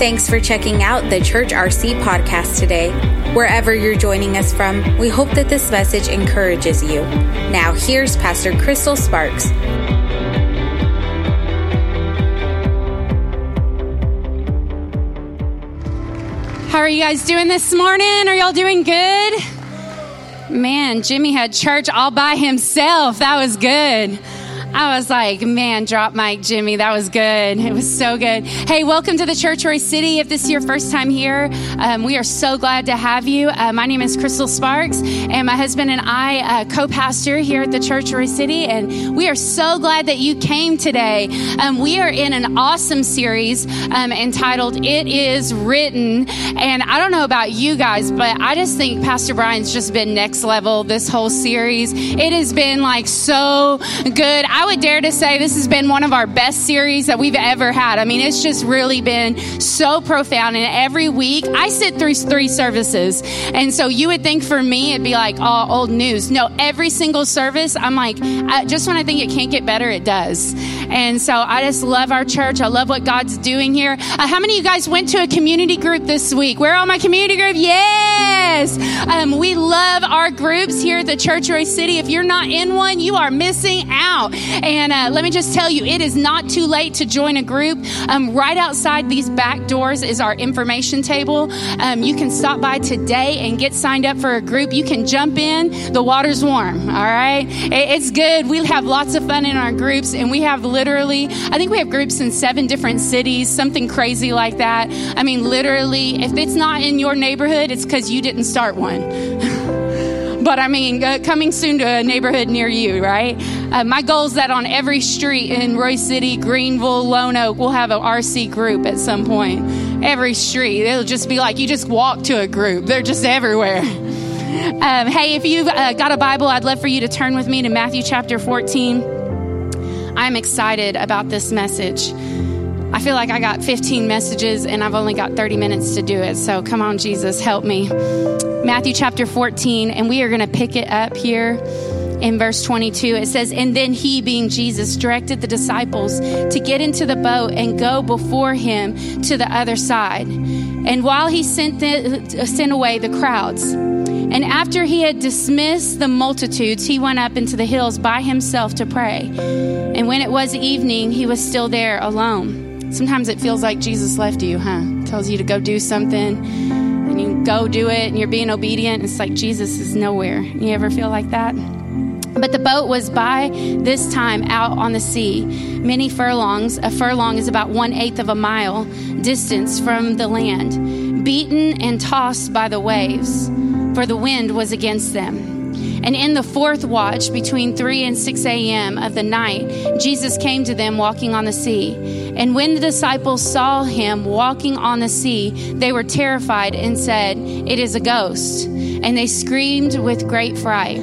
Thanks for checking out the Church RC podcast today. Wherever you're joining us from, we hope that this message encourages you. Now, here's Pastor Crystal Sparks. How are you guys doing this morning? Are y'all doing good? Man, Jimmy had church all by himself. That was good. I was like, man, drop mic, Jimmy. That was good. It was so good. Hey, welcome to the Church Royse City. If this is your first time here, um, we are so glad to have you. Uh, my name is Crystal Sparks, and my husband and I uh, co pastor here at the Church Royse City, and we are so glad that you came today. Um, we are in an awesome series um, entitled It Is Written. And I don't know about you guys, but I just think Pastor Brian's just been next level this whole series. It has been like so good. I would dare to say this has been one of our best series that we've ever had. I mean, it's just really been so profound. And every week, I sit through three services. And so you would think for me, it'd be like, oh, old news. No, every single service, I'm like, I, just when I think it can't get better, it does. And so I just love our church. I love what God's doing here. Uh, how many of you guys went to a community group this week? Where are all my community group? Yes. Um, we love our groups here at the Church Royse City. If you're not in one, you are missing out. And uh, let me just tell you, it is not too late to join a group. Um, right outside these back doors is our information table. Um, you can stop by today and get signed up for a group. You can jump in. The water's warm. All right. It's good. We have lots of fun in our groups, and we have literally, I think we have groups in seven different cities, something crazy like that. I mean, literally, if it's not in your neighborhood, it's because you didn't start one. but I mean, uh, coming soon to a neighborhood near you, right? Uh, my goal is that on every street in Royse City, Greenville, Lone Oak, we'll have an RC group at some point. Every street, it'll just be like you just walk to a group. They're just everywhere. Um, hey, if you've uh, got a Bible, I'd love for you to turn with me to Matthew chapter 14. I'm excited about this message. I feel like I got 15 messages and I've only got 30 minutes to do it. So come on, Jesus, help me. Matthew chapter 14, and we are going to pick it up here in verse 22. It says, And then he, being Jesus, directed the disciples to get into the boat and go before him to the other side. And while he sent, the, sent away the crowds, and after he had dismissed the multitudes, he went up into the hills by himself to pray. And when it was evening, he was still there alone. Sometimes it feels like Jesus left you, huh? Tells you to go do something, go do it, and you're being obedient. It's like Jesus is nowhere. You ever feel like that? But the boat was by this time out on the sea, many furlongs. A furlong is about one eighth of a mile distance from the land, beaten and tossed by the waves, for the wind was against them. And in the fourth watch, between 3 and 6 a.m. of the night, Jesus came to them walking on the sea. And when the disciples saw him walking on the sea, they were terrified and said, It is a ghost. And they screamed with great fright.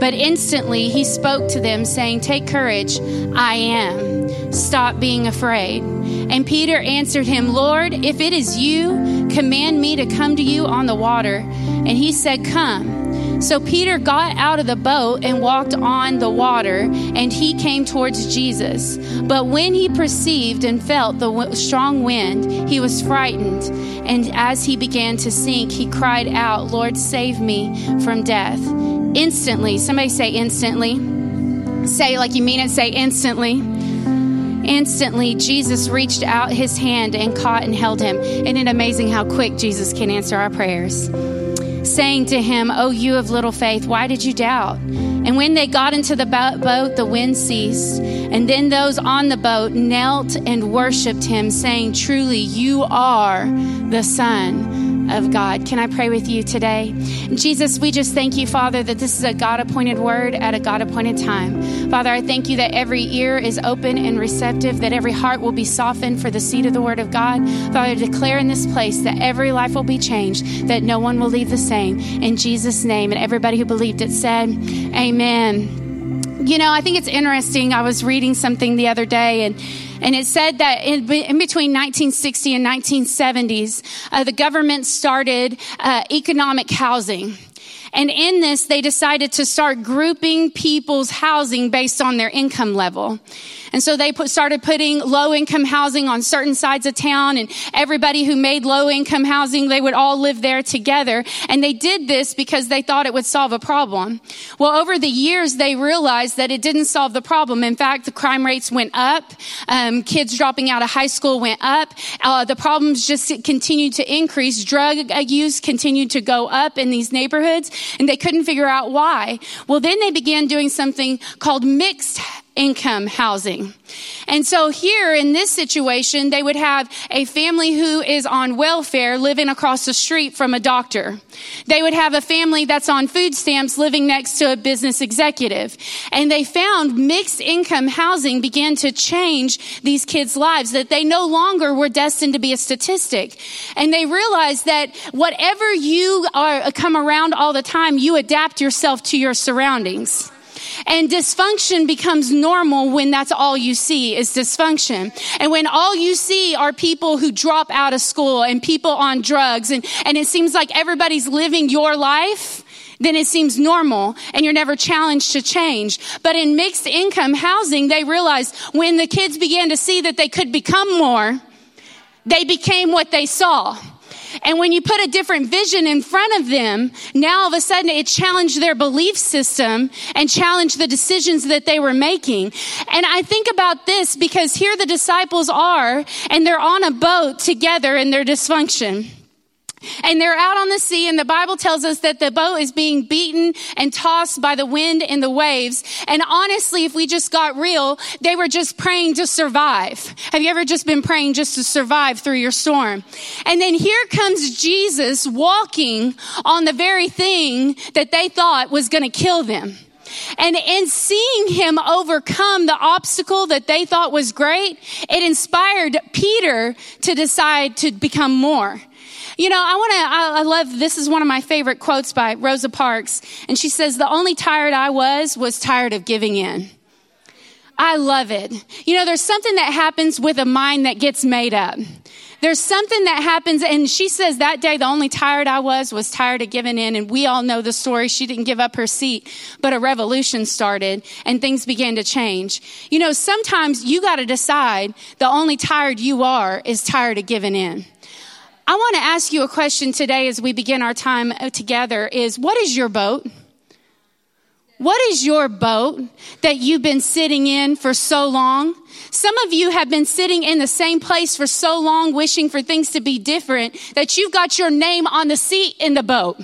But instantly he spoke to them, saying, Take courage, I am. Stop being afraid. And Peter answered him, Lord, if it is you, command me to come to you on the water. And he said, Come. So Peter got out of the boat and walked on the water, and he came towards Jesus. But when he perceived and felt the strong wind, he was frightened. And as he began to sink, he cried out, Lord, save me from death. Instantly, somebody say instantly. Say like you mean it, say instantly. Instantly, Jesus reached out his hand and caught and held him. Isn't it amazing how quick Jesus can answer our prayers? Saying to him, Oh, you of little faith, why did you doubt? And when they got into the boat, the wind ceased. And then those on the boat knelt and worshiped him, saying, Truly, you are the Son of God. Can I pray with you today? Jesus, we just thank you, Father, that this is a God appointed word at a God appointed time. Father, I thank you that every ear is open and receptive, that every heart will be softened for the seed of the word of God. Father, declare in this place that every life will be changed, that no one will leave the same. In Jesus' name. And everybody who believed it said, Amen. You know, I think it's interesting. I was reading something the other day and and it said that in, in between 1960 and 1970s, uh, the government started uh, economic housing. And in this, they decided to start grouping people's housing based on their income level. And so they put, started putting low income housing on certain sides of town and everybody who made low income housing, they would all live there together. And they did this because they thought it would solve a problem. Well, over the years, they realized that it didn't solve the problem. In fact, the crime rates went up. Um, kids dropping out of high school went up. Uh, the problems just continued to increase. Drug use continued to go up in these neighborhoods and they couldn't figure out why. Well, then they began doing something called mixed income housing. And so here in this situation, they would have a family who is on welfare living across the street from a doctor. They would have a family that's on food stamps living next to a business executive. And they found mixed income housing began to change these kids' lives, that they no longer were destined to be a statistic. And they realized that whatever you are, come around all the time, you adapt yourself to your surroundings. And dysfunction becomes normal when that's all you see is dysfunction. And when all you see are people who drop out of school and people on drugs and, and it seems like everybody's living your life, then it seems normal and you're never challenged to change. But in mixed income housing, they realized when the kids began to see that they could become more, they became what they saw. And when you put a different vision in front of them, now all of a sudden it challenged their belief system and challenged the decisions that they were making. And I think about this because here the disciples are and they're on a boat together in their dysfunction. And they're out on the sea, and the Bible tells us that the boat is being beaten and tossed by the wind and the waves. And honestly, if we just got real, they were just praying to survive. Have you ever just been praying just to survive through your storm? And then here comes Jesus walking on the very thing that they thought was going to kill them. And in seeing him overcome the obstacle that they thought was great, it inspired Peter to decide to become more. You know, I want to, I, I love, this is one of my favorite quotes by Rosa Parks. And she says, the only tired I was, was tired of giving in. I love it. You know, there's something that happens with a mind that gets made up. There's something that happens, and she says that day the only tired I was was tired of giving in, and we all know the story. She didn't give up her seat, but a revolution started and things began to change. You know, sometimes you got to decide the only tired you are is tired of giving in. I want to ask you a question today as we begin our time uh, together is what is your boat? What is your boat that you've been sitting in for so long? Some of you have been sitting in the same place for so long, wishing for things to be different, that you've got your name on the seat in the boat.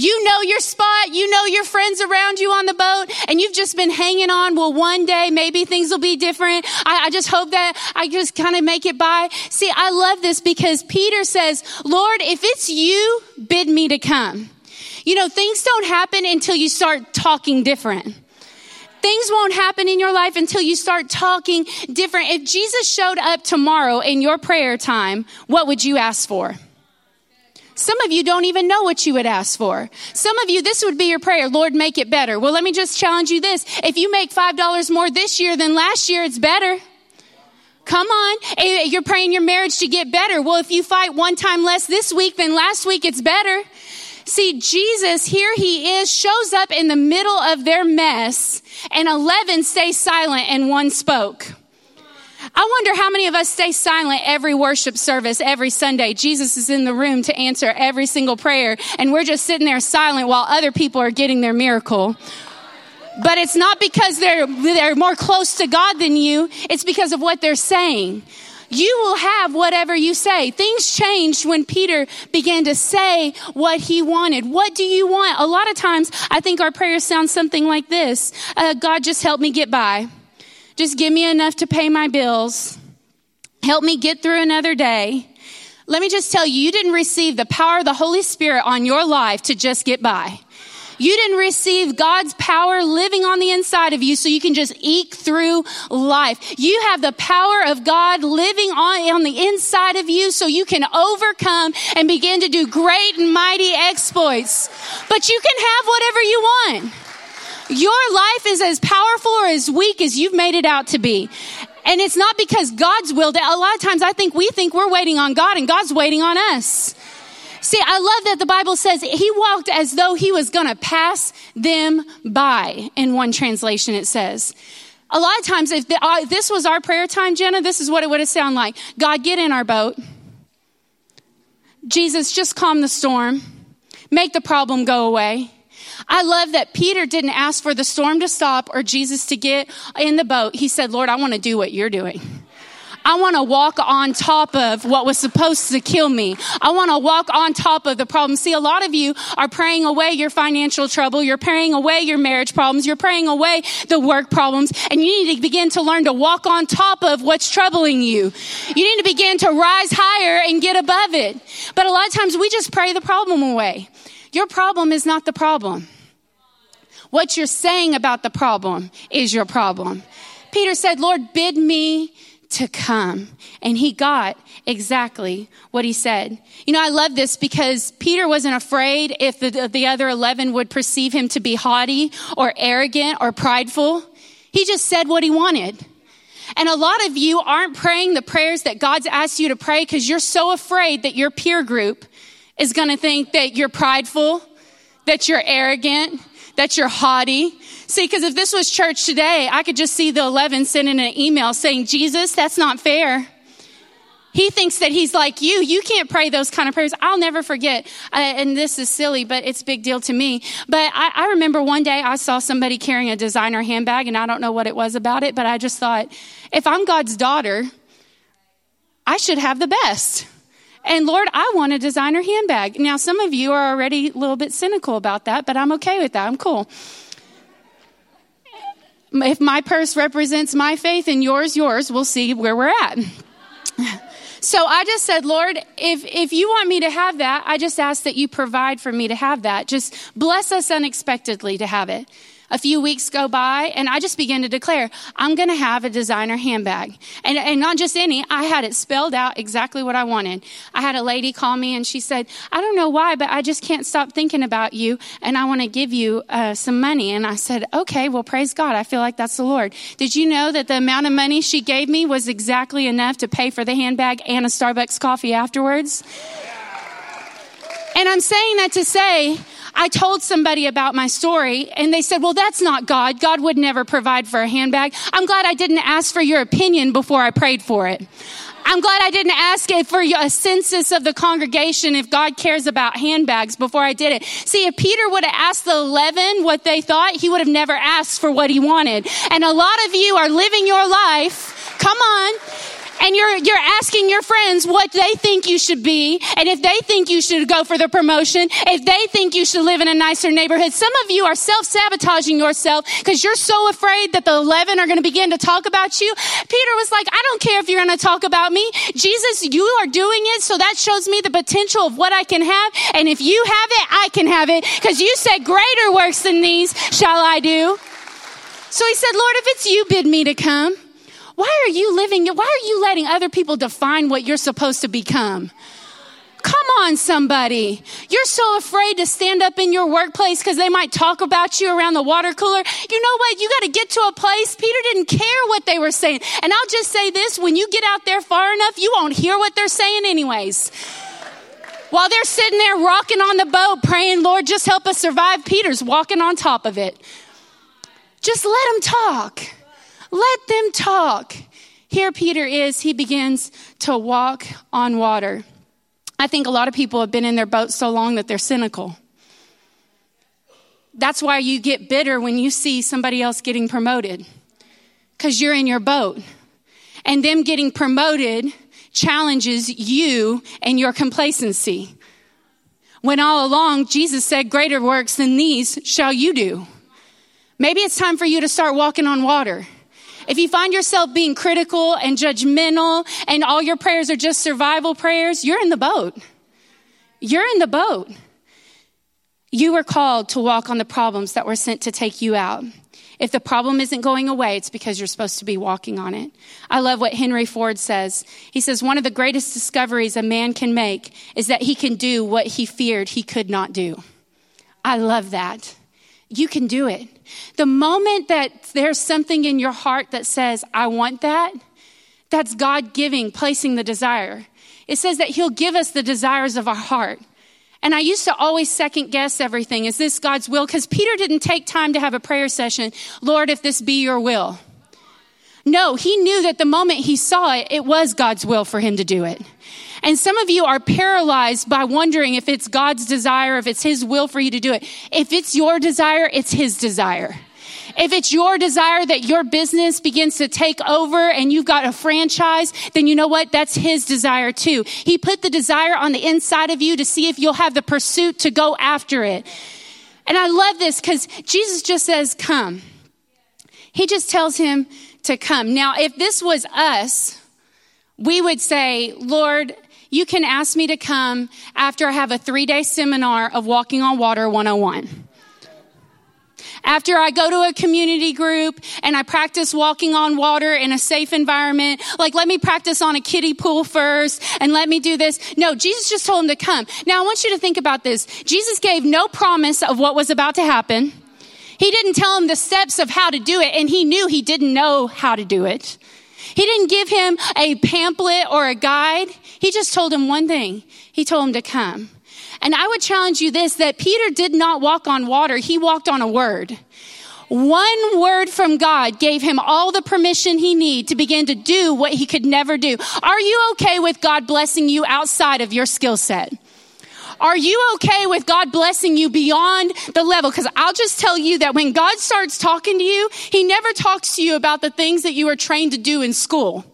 You know your spot. You know your friends around you on the boat and you've just been hanging on. Well, one day maybe things will be different. I, I just hope that I just kind of make it by. See, I love this because Peter says, Lord, if it's you, bid me to come. You know, things don't happen until you start talking different. Things won't happen in your life until you start talking different. If Jesus showed up tomorrow in your prayer time, what would you ask for? Some of you don't even know what you would ask for. Some of you, this would be your prayer. Lord, make it better. Well, let me just challenge you this. If you make $5 more this year than last year, it's better. Come on. Eh, eh, you're praying your marriage to get better. Well, if you fight one time less this week than last week, it's better. See, Jesus, here he is, shows up in the middle of their mess, and 11 stay silent and one spoke. I wonder how many of us stay silent every worship service, every Sunday. Jesus is in the room to answer every single prayer, and we're just sitting there silent while other people are getting their miracle. But it's not because they're, they're more close to God than you, it's because of what they're saying. You will have whatever you say. Things changed when Peter began to say what he wanted. What do you want? A lot of times, I think our prayers sound something like this uh, God, just help me get by. Just give me enough to pay my bills. Help me get through another day. Let me just tell you, you didn't receive the power of the Holy Spirit on your life to just get by. You didn't receive God's power living on the inside of you so you can just eke through life. You have the power of God living on, on the inside of you so you can overcome and begin to do great and mighty exploits. But you can have whatever you want. Your life is as powerful or as weak as you've made it out to be. And it's not because God's willed it. A lot of times I think we think we're waiting on God and God's waiting on us. See, I love that the Bible says he walked as though he was going to pass them by. In one translation, it says. A lot of times, if uh, this was our prayer time, Jenna, this is what it would have sounded like God, get in our boat. Jesus, just calm the storm, make the problem go away. I love that Peter didn't ask for the storm to stop or Jesus to get in the boat. He said, Lord, I want to do what you're doing. I want to walk on top of what was supposed to kill me. I want to walk on top of the problem. See, a lot of you are praying away your financial trouble. You're praying away your marriage problems. You're praying away the work problems. And you need to begin to learn to walk on top of what's troubling you. You need to begin to rise higher and get above it. But a lot of times we just pray the problem away. Your problem is not the problem. What you're saying about the problem is your problem. Peter said, Lord, bid me to come. And he got exactly what he said. You know, I love this because Peter wasn't afraid if the, the other 11 would perceive him to be haughty or arrogant or prideful. He just said what he wanted. And a lot of you aren't praying the prayers that God's asked you to pray because you're so afraid that your peer group is going to think that you're prideful, that you're arrogant, that you're haughty. See, because if this was church today, I could just see the 11 sending an email saying, Jesus, that's not fair. He thinks that he's like you. You can't pray those kind of prayers. I'll never forget. Uh, and this is silly, but it's a big deal to me. But I, I remember one day I saw somebody carrying a designer handbag and I don't know what it was about it, but I just thought, if I'm God's daughter, I should have the best. And Lord, I want a designer handbag. Now, some of you are already a little bit cynical about that, but I'm okay with that. I'm cool. If my purse represents my faith and yours, yours, we'll see where we're at. So I just said, Lord, if, if you want me to have that, I just ask that you provide for me to have that. Just bless us unexpectedly to have it a few weeks go by and I just began to declare, I'm going to have a designer handbag. And, and not just any, I had it spelled out exactly what I wanted. I had a lady call me and she said, I don't know why, but I just can't stop thinking about you and I want to give you uh, some money. And I said, okay, well, praise God. I feel like that's the Lord. Did you know that the amount of money she gave me was exactly enough to pay for the handbag and a Starbucks coffee afterwards? And I'm saying that to say, I told somebody about my story and they said, well, that's not God. God would never provide for a handbag. I'm glad I didn't ask for your opinion before I prayed for it. I'm glad I didn't ask it for a census of the congregation if God cares about handbags before I did it. See, if Peter would have asked the 11 what they thought, he would have never asked for what he wanted. And a lot of you are living your life. Come on and you're, you're asking your friends what they think you should be, and if they think you should go for the promotion, if they think you should live in a nicer neighborhood. Some of you are self-sabotaging yourself because you're so afraid that the 11 are going to begin to talk about you. Peter was like, I don't care if you're going to talk about me. Jesus, you are doing it, so that shows me the potential of what I can have, and if you have it, I can have it, because you said greater works than these shall I do. So he said, Lord, if it's you, bid me to come. Why are you living, why are you letting other people define what you're supposed to become? Come on, somebody. You're so afraid to stand up in your workplace because they might talk about you around the water cooler. You know what? You got to get to a place. Peter didn't care what they were saying. And I'll just say this when you get out there far enough, you won't hear what they're saying, anyways. While they're sitting there rocking on the boat, praying, Lord, just help us survive, Peter's walking on top of it. Just let them talk. Let them talk. Here Peter is, he begins to walk on water. I think a lot of people have been in their boat so long that they're cynical. That's why you get bitter when you see somebody else getting promoted, because you're in your boat. And them getting promoted challenges you and your complacency. When all along Jesus said, Greater works than these shall you do. Maybe it's time for you to start walking on water. If you find yourself being critical and judgmental and all your prayers are just survival prayers, you're in the boat. You're in the boat. You were called to walk on the problems that were sent to take you out. If the problem isn't going away, it's because you're supposed to be walking on it. I love what Henry Ford says. He says, one of the greatest discoveries a man can make is that he can do what he feared he could not do. I love that. You can do it. The moment that there's something in your heart that says, I want that, that's God giving, placing the desire. It says that He'll give us the desires of our heart. And I used to always second guess everything. Is this God's will? Because Peter didn't take time to have a prayer session. Lord, if this be your will. No, he knew that the moment he saw it, it was God's will for him to do it. And some of you are paralyzed by wondering if it's God's desire, if it's his will for you to do it. If it's your desire, it's his desire. If it's your desire that your business begins to take over and you've got a franchise, then you know what? That's his desire too. He put the desire on the inside of you to see if you'll have the pursuit to go after it. And I love this because Jesus just says, come. He just tells him to come. Now, if this was us, we would say, Lord, you can ask me to come after I have a three day seminar of walking on water 101 after I go to a community group and I practice walking on water in a safe environment, like let me practice on a kiddie pool first and let me do this. No, Jesus just told him to come. Now I want you to think about this. Jesus gave no promise of what was about to happen. He didn't tell him the steps of how to do it and he knew he didn't know how to do it. He didn't give him a pamphlet or a guide. He just told him one thing. He told him to come. And I would challenge you this, that Peter did not walk on water. He walked on a word. One word from God gave him all the permission he needed to begin to do what he could never do. Are you okay with God blessing you outside of your skill set? Are you okay with God blessing you beyond the level? Because I'll just tell you that when God starts talking to you, He never talks to you about the things that you were trained to do in school.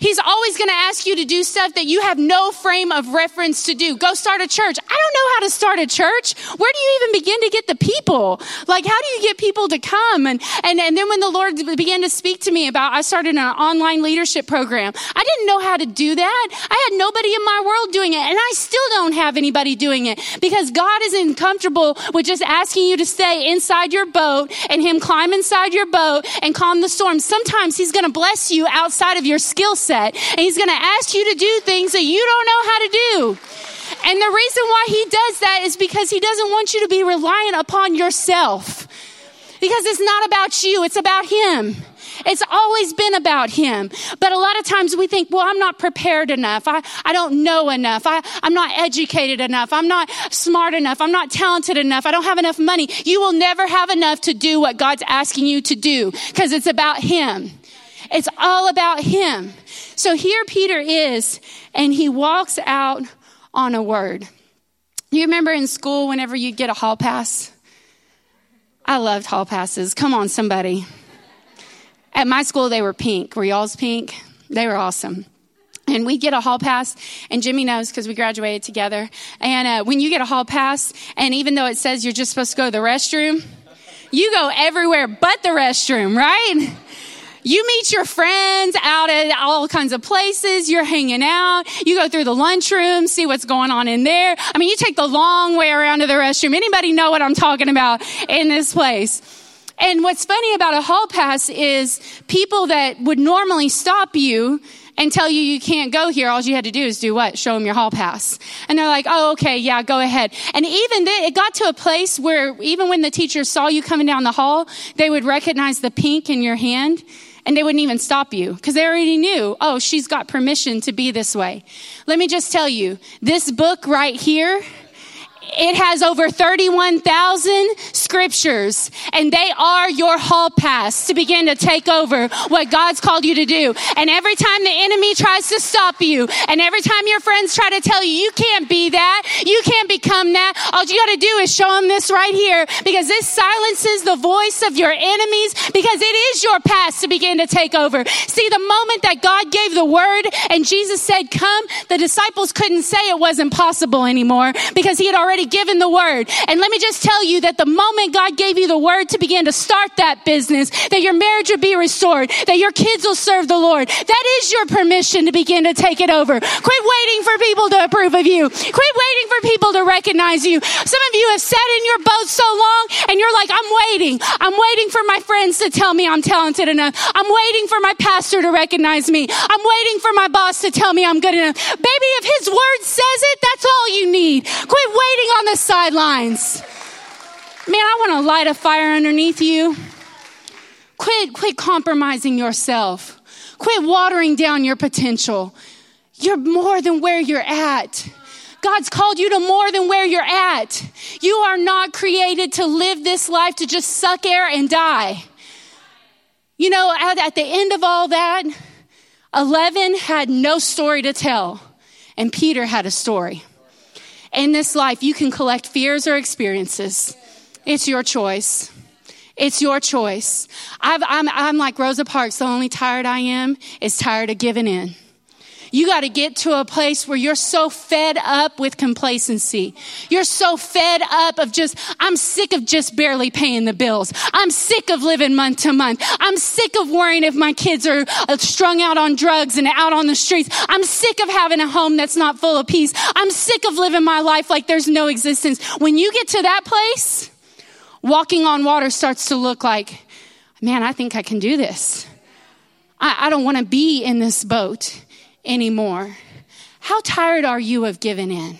He's always going to ask you to do stuff that you have no frame of reference to do. Go start a church. I don't know how to start a church. Where do you even begin to get the people? Like, how do you get people to come? And, and, and then when the Lord began to speak to me about, I started an online leadership program. I didn't know how to do that. I had nobody in my world doing it. And I still don't have anybody doing it because God isn't comfortable with just asking you to stay inside your boat and Him climb inside your boat and calm the storm. Sometimes He's going to bless you outside of your skill set set. And he's going to ask you to do things that you don't know how to do. And the reason why he does that is because he doesn't want you to be reliant upon yourself. Because it's not about you, it's about him. It's always been about him. But a lot of times we think, well, I'm not prepared enough. I, I don't know enough. I, I'm not educated enough. I'm not smart enough. I'm not talented enough. I don't have enough money. You will never have enough to do what God's asking you to do because it's about him. It's all about him. So here Peter is, and he walks out on a word. You remember in school whenever you get a hall pass? I loved hall passes. Come on, somebody. At my school, they were pink. Were y'all's pink? They were awesome. And we get a hall pass, and Jimmy knows because we graduated together. And uh, when you get a hall pass, and even though it says you're just supposed to go to the restroom, you go everywhere but the restroom, right? You meet your friends out at all kinds of places. You're hanging out. You go through the lunchroom, see what's going on in there. I mean, you take the long way around to the restroom. Anybody know what I'm talking about in this place? And what's funny about a hall pass is people that would normally stop you and tell you you can't go here, all you had to do is do what? Show them your hall pass. And they're like, oh, okay, yeah, go ahead. And even then, it got to a place where even when the teacher saw you coming down the hall, they would recognize the pink in your hand and they wouldn't even stop you because they already knew, oh, she's got permission to be this way. Let me just tell you, this book right here, it has over 31,000 scriptures and they are your hall pass to begin to take over what God's called you to do. And every time the enemy tries to stop you and every time your friends try to tell you, you can't be that, you can't become that, all you got to do is show them this right here because this silences the voice of your enemies because it is your pass to begin to take over. See, the moment that God gave the word and Jesus said, come, the disciples couldn't say it wasn't possible anymore because he had already already given the word. And let me just tell you that the moment God gave you the word to begin to start that business, that your marriage will be restored, that your kids will serve the Lord, that is your permission to begin to take it over. Quit waiting for people to approve of you. Quit waiting for people to recognize you. Some of you have sat in your boat so long and you're like, I'm waiting. I'm waiting for my friends to tell me I'm talented enough. I'm waiting for my pastor to recognize me. I'm waiting for my boss to tell me I'm good enough. Baby, if his word says it, that's all you need. Quit waiting on the sidelines. Man, I want to light a fire underneath you. Quit, quit compromising yourself. Quit watering down your potential. You're more than where you're at. God's called you to more than where you're at. You are not created to live this life to just suck air and die. You know, at, at the end of all that, 11 had no story to tell, and Peter had a story. In this life, you can collect fears or experiences. It's your choice. It's your choice. i am I'm, I'm like Rosa Parks. The only tired I am is tired of giving in. You got to get to a place where you're so fed up with complacency. You're so fed up of just, I'm sick of just barely paying the bills. I'm sick of living month to month. I'm sick of worrying if my kids are uh, strung out on drugs and out on the streets. I'm sick of having a home that's not full of peace. I'm sick of living my life like there's no existence. When you get to that place, walking on water starts to look like, man, I think I can do this. I, I don't want to be in this boat anymore. How tired are you of giving in?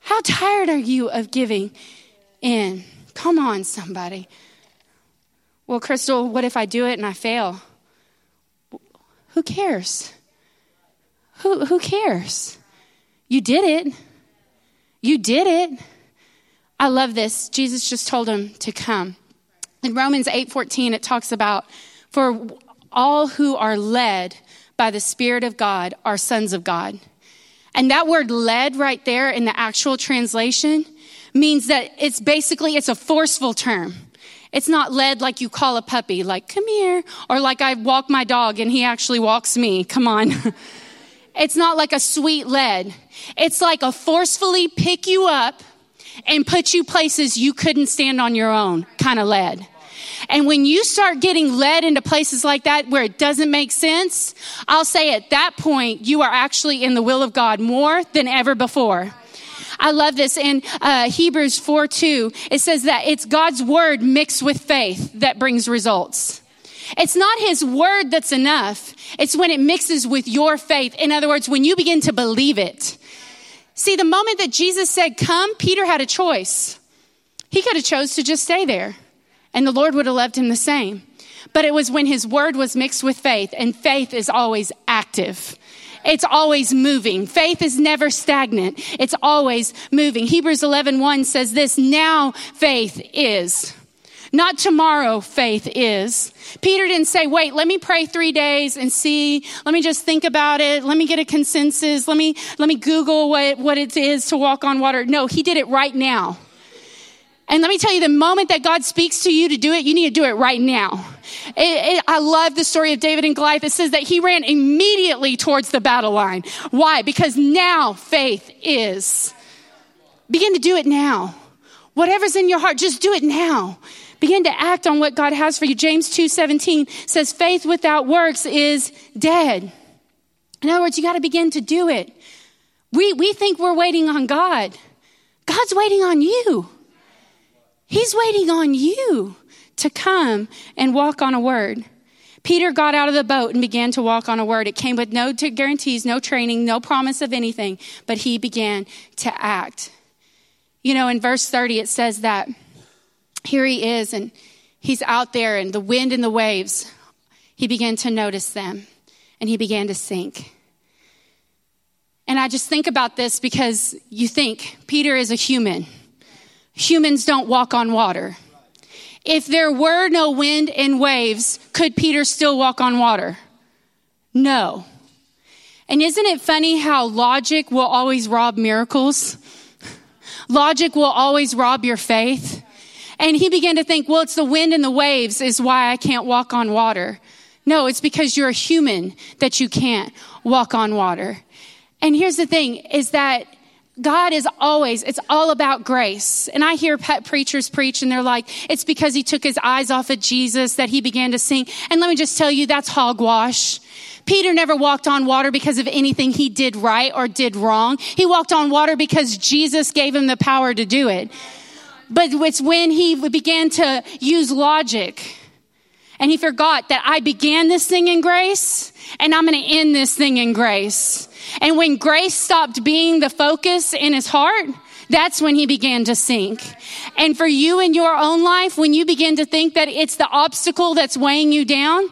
How tired are you of giving in? Come on, somebody. Well, Crystal, what if I do it and I fail? Who cares? Who, who cares? You did it. You did it. I love this. Jesus just told him to come. In Romans 8:14 it talks about for all who are led by the Spirit of God are sons of God. And that word led right there in the actual translation means that it's basically, it's a forceful term. It's not led like you call a puppy, like, come here, or like I walk my dog and he actually walks me. Come on. it's not like a sweet led. It's like a forcefully pick you up and put you places you couldn't stand on your own kind of lead. And when you start getting led into places like that where it doesn't make sense, I'll say at that point, you are actually in the will of God more than ever before. I love this in uh, Hebrews 4 2. It says that it's God's word mixed with faith that brings results. It's not his word that's enough. It's when it mixes with your faith. In other words, when you begin to believe it. See, the moment that Jesus said, come, Peter had a choice. He could have chose to just stay there and the Lord would have loved him the same. But it was when his word was mixed with faith, and faith is always active. It's always moving. Faith is never stagnant. It's always moving. Hebrews 11, 1 says this, now faith is. Not tomorrow faith is. Peter didn't say, wait, let me pray three days and see. Let me just think about it. Let me get a consensus. Let me, let me Google what, what it is to walk on water. No, he did it right now. And let me tell you, the moment that God speaks to you to do it, you need to do it right now. It, it, I love the story of David and Goliath. It says that he ran immediately towards the battle line. Why? Because now faith is. Begin to do it now. Whatever's in your heart, just do it now. Begin to act on what God has for you. James 2:17 says faith without works is dead. In other words, you got to begin to do it. We we think we're waiting on God. God's waiting on you. He's waiting on you to come and walk on a word. Peter got out of the boat and began to walk on a word. It came with no guarantees, no training, no promise of anything, but he began to act. You know, in verse 30, it says that here he is and he's out there and the wind and the waves, he began to notice them and he began to sink. And I just think about this because you think Peter is a human humans don't walk on water. If there were no wind and waves, could Peter still walk on water? No. And isn't it funny how logic will always rob miracles? Logic will always rob your faith. And he began to think, well, it's the wind and the waves is why I can't walk on water. No, it's because you're a human that you can't walk on water. And here's the thing is that God is always, it's all about grace. And I hear pet preachers preach and they're like, it's because he took his eyes off of Jesus that he began to sing. And let me just tell you, that's hogwash. Peter never walked on water because of anything he did right or did wrong. He walked on water because Jesus gave him the power to do it. But it's when he began to use logic and he forgot that I began this thing in grace and I'm going to end this thing in grace. And when grace stopped being the focus in his heart, that's when he began to sink. And for you in your own life, when you begin to think that it's the obstacle that's weighing you down,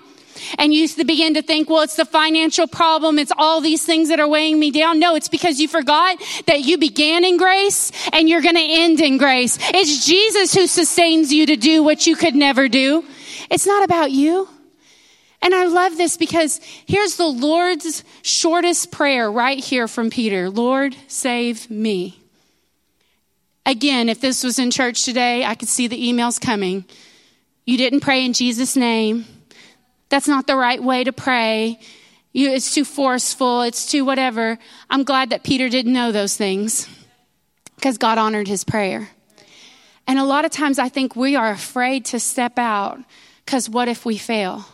and you begin to think, well, it's the financial problem. It's all these things that are weighing me down. No, it's because you forgot that you began in grace and you're going to end in grace. It's Jesus who sustains you to do what you could never do. It's not about you. And I love this because here's the Lord's shortest prayer right here from Peter Lord, save me. Again, if this was in church today, I could see the emails coming. You didn't pray in Jesus' name. That's not the right way to pray. You, it's too forceful. It's too whatever. I'm glad that Peter didn't know those things because God honored his prayer. And a lot of times I think we are afraid to step out because what if we fail?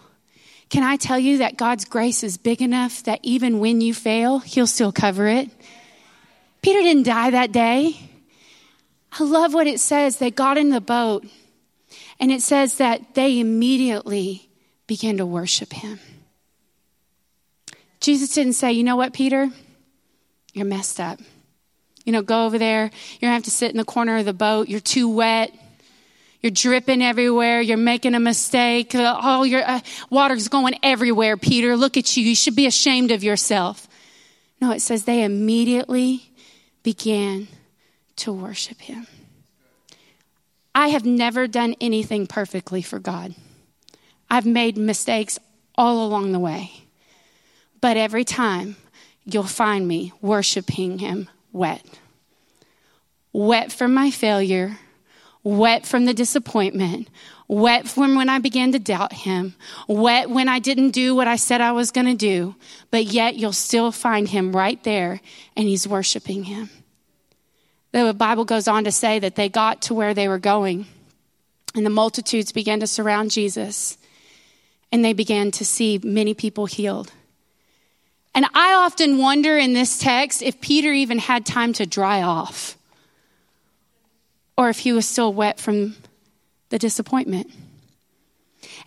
Can I tell you that God's grace is big enough that even when you fail, He'll still cover it? Peter didn't die that day. I love what it says. They got in the boat, and it says that they immediately began to worship Him. Jesus didn't say, You know what, Peter? You're messed up. You know, go over there. You're going to have to sit in the corner of the boat. You're too wet. You're dripping everywhere. You're making a mistake. Uh, all your uh, water's going everywhere, Peter. Look at you. You should be ashamed of yourself. No, it says they immediately began to worship him. I have never done anything perfectly for God. I've made mistakes all along the way. But every time you'll find me worshiping him wet. Wet from my failure, wet from the disappointment, wet from when I began to doubt him, wet when I didn't do what I said I was going to do, but yet you'll still find him right there and he's worshiping him. The Bible goes on to say that they got to where they were going and the multitudes began to surround Jesus and they began to see many people healed. And I often wonder in this text if Peter even had time to dry off or if he was still wet from the disappointment.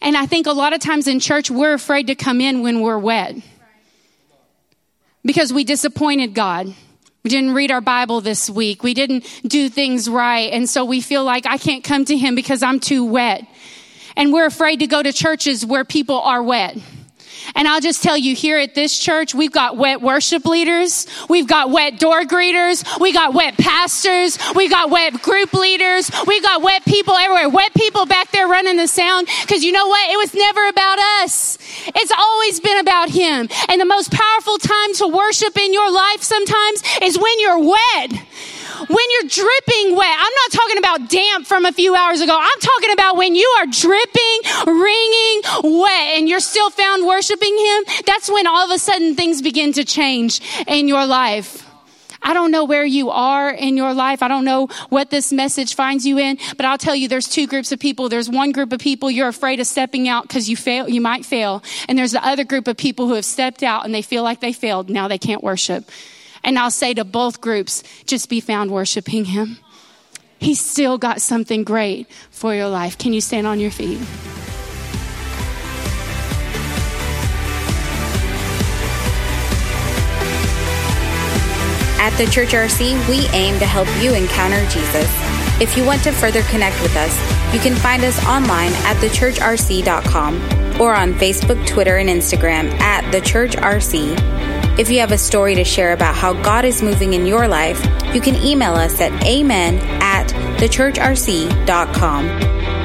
And I think a lot of times in church, we're afraid to come in when we're wet because we disappointed God. We didn't read our Bible this week. We didn't do things right. And so we feel like I can't come to Him because I'm too wet. And we're afraid to go to churches where people are wet. And I'll just tell you here at this church, we've got wet worship leaders. We've got wet door greeters. We got wet pastors. We got wet group leaders. We got wet people everywhere. Wet people back there running the sound. Cause you know what? It was never about us. It's always been about Him. And the most powerful time to worship in your life sometimes is when you're wet when you're dripping wet, I'm not talking about damp from a few hours ago. I'm talking about when you are dripping, wringing wet and you're still found worshiping Him. That's when all of a sudden things begin to change in your life. I don't know where you are in your life. I don't know what this message finds you in, but I'll tell you there's two groups of people. There's one group of people you're afraid of stepping out because you fail, you might fail. And there's the other group of people who have stepped out and they feel like they failed. Now they can't worship. And I'll say to both groups, just be found worshiping Him. He's still got something great for your life. Can you stand on your feet? At the Church RC, we aim to help you encounter Jesus. If you want to further connect with us, you can find us online at thechurchrc.com or on Facebook, Twitter, and Instagram at thechurchrc. If you have a story to share about how God is moving in your life, you can email us at amen at thechurchrc.com.